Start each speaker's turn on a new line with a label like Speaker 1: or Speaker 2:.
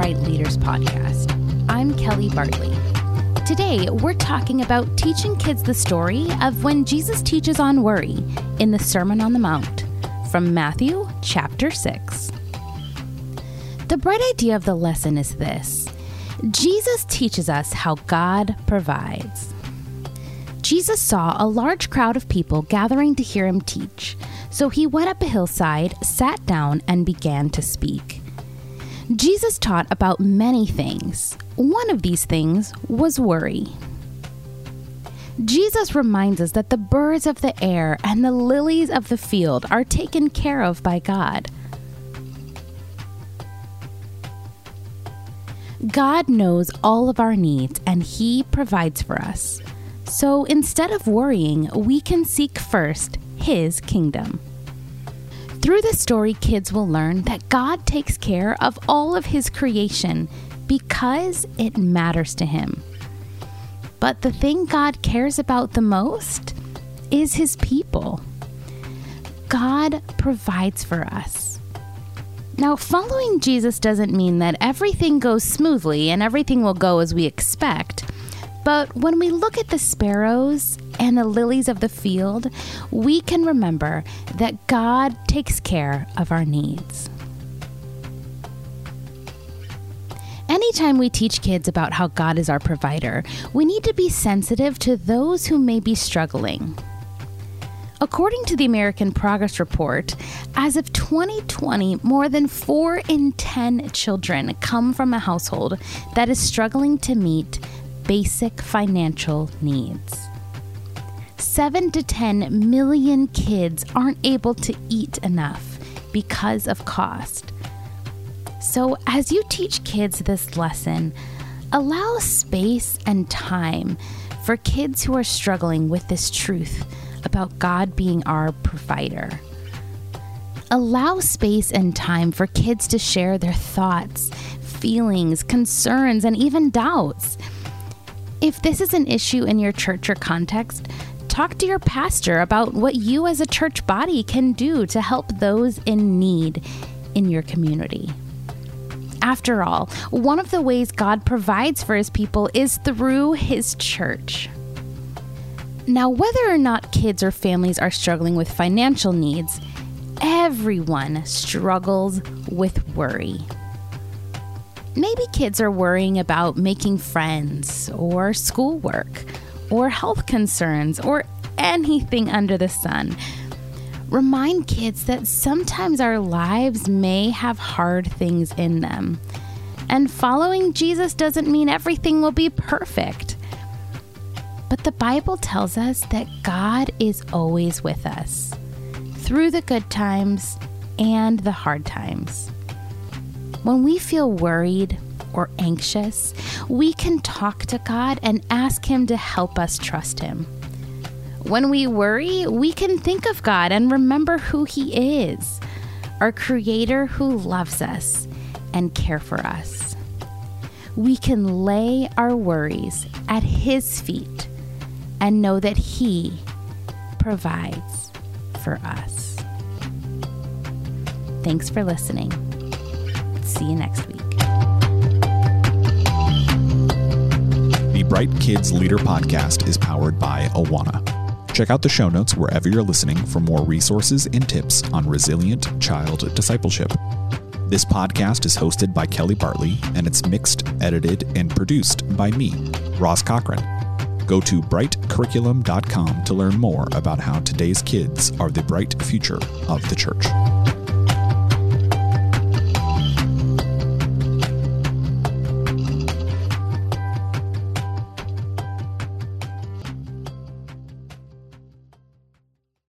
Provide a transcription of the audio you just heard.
Speaker 1: Brite Leaders podcast. I'm Kelly Bartley. Today, we're talking about teaching kids the story of when Jesus teaches on worry in the Sermon on the Mount from Matthew chapter 6. The bright idea of the lesson is this Jesus teaches us how God provides. Jesus saw a large crowd of people gathering to hear him teach, so he went up a hillside, sat down, and began to speak. Jesus taught about many things. One of these things was worry. Jesus reminds us that the birds of the air and the lilies of the field are taken care of by God. God knows all of our needs and He provides for us. So instead of worrying, we can seek first His kingdom. Through the story, kids will learn that God takes care of all of His creation because it matters to Him. But the thing God cares about the most is His people. God provides for us. Now, following Jesus doesn't mean that everything goes smoothly and everything will go as we expect. But when we look at the sparrows and the lilies of the field, we can remember that God takes care of our needs. Anytime we teach kids about how God is our provider, we need to be sensitive to those who may be struggling. According to the American Progress Report, as of 2020, more than 4 in 10 children come from a household that is struggling to meet basic financial needs. 7 to 10 million kids aren't able to eat enough because of cost. So, as you teach kids this lesson, allow space and time for kids who are struggling with this truth about God being our provider. Allow space and time for kids to share their thoughts, feelings, concerns, and even doubts. If this is an issue in your church or context, talk to your pastor about what you as a church body can do to help those in need in your community. After all, one of the ways God provides for his people is through his church. Now, whether or not kids or families are struggling with financial needs, everyone struggles with worry. Maybe kids are worrying about making friends, or schoolwork, or health concerns, or anything under the sun. Remind kids that sometimes our lives may have hard things in them. And following Jesus doesn't mean everything will be perfect. But the Bible tells us that God is always with us through the good times and the hard times. When we feel worried or anxious, we can talk to God and ask Him to help us trust Him. When we worry, we can think of God and remember who He is our Creator who loves us and care for us. We can lay our worries at His feet and know that He provides for us. Thanks for listening. See you next week.
Speaker 2: The Brite Kids Leader podcast is powered by Awana. Check out the show notes wherever you're listening for more resources and tips on resilient child discipleship. This podcast is hosted by Kelly Bartley and it's mixed, edited, and produced by me, Ross Cochran. Go to britecurriculum.com to learn more about how today's kids are the bright future of the church.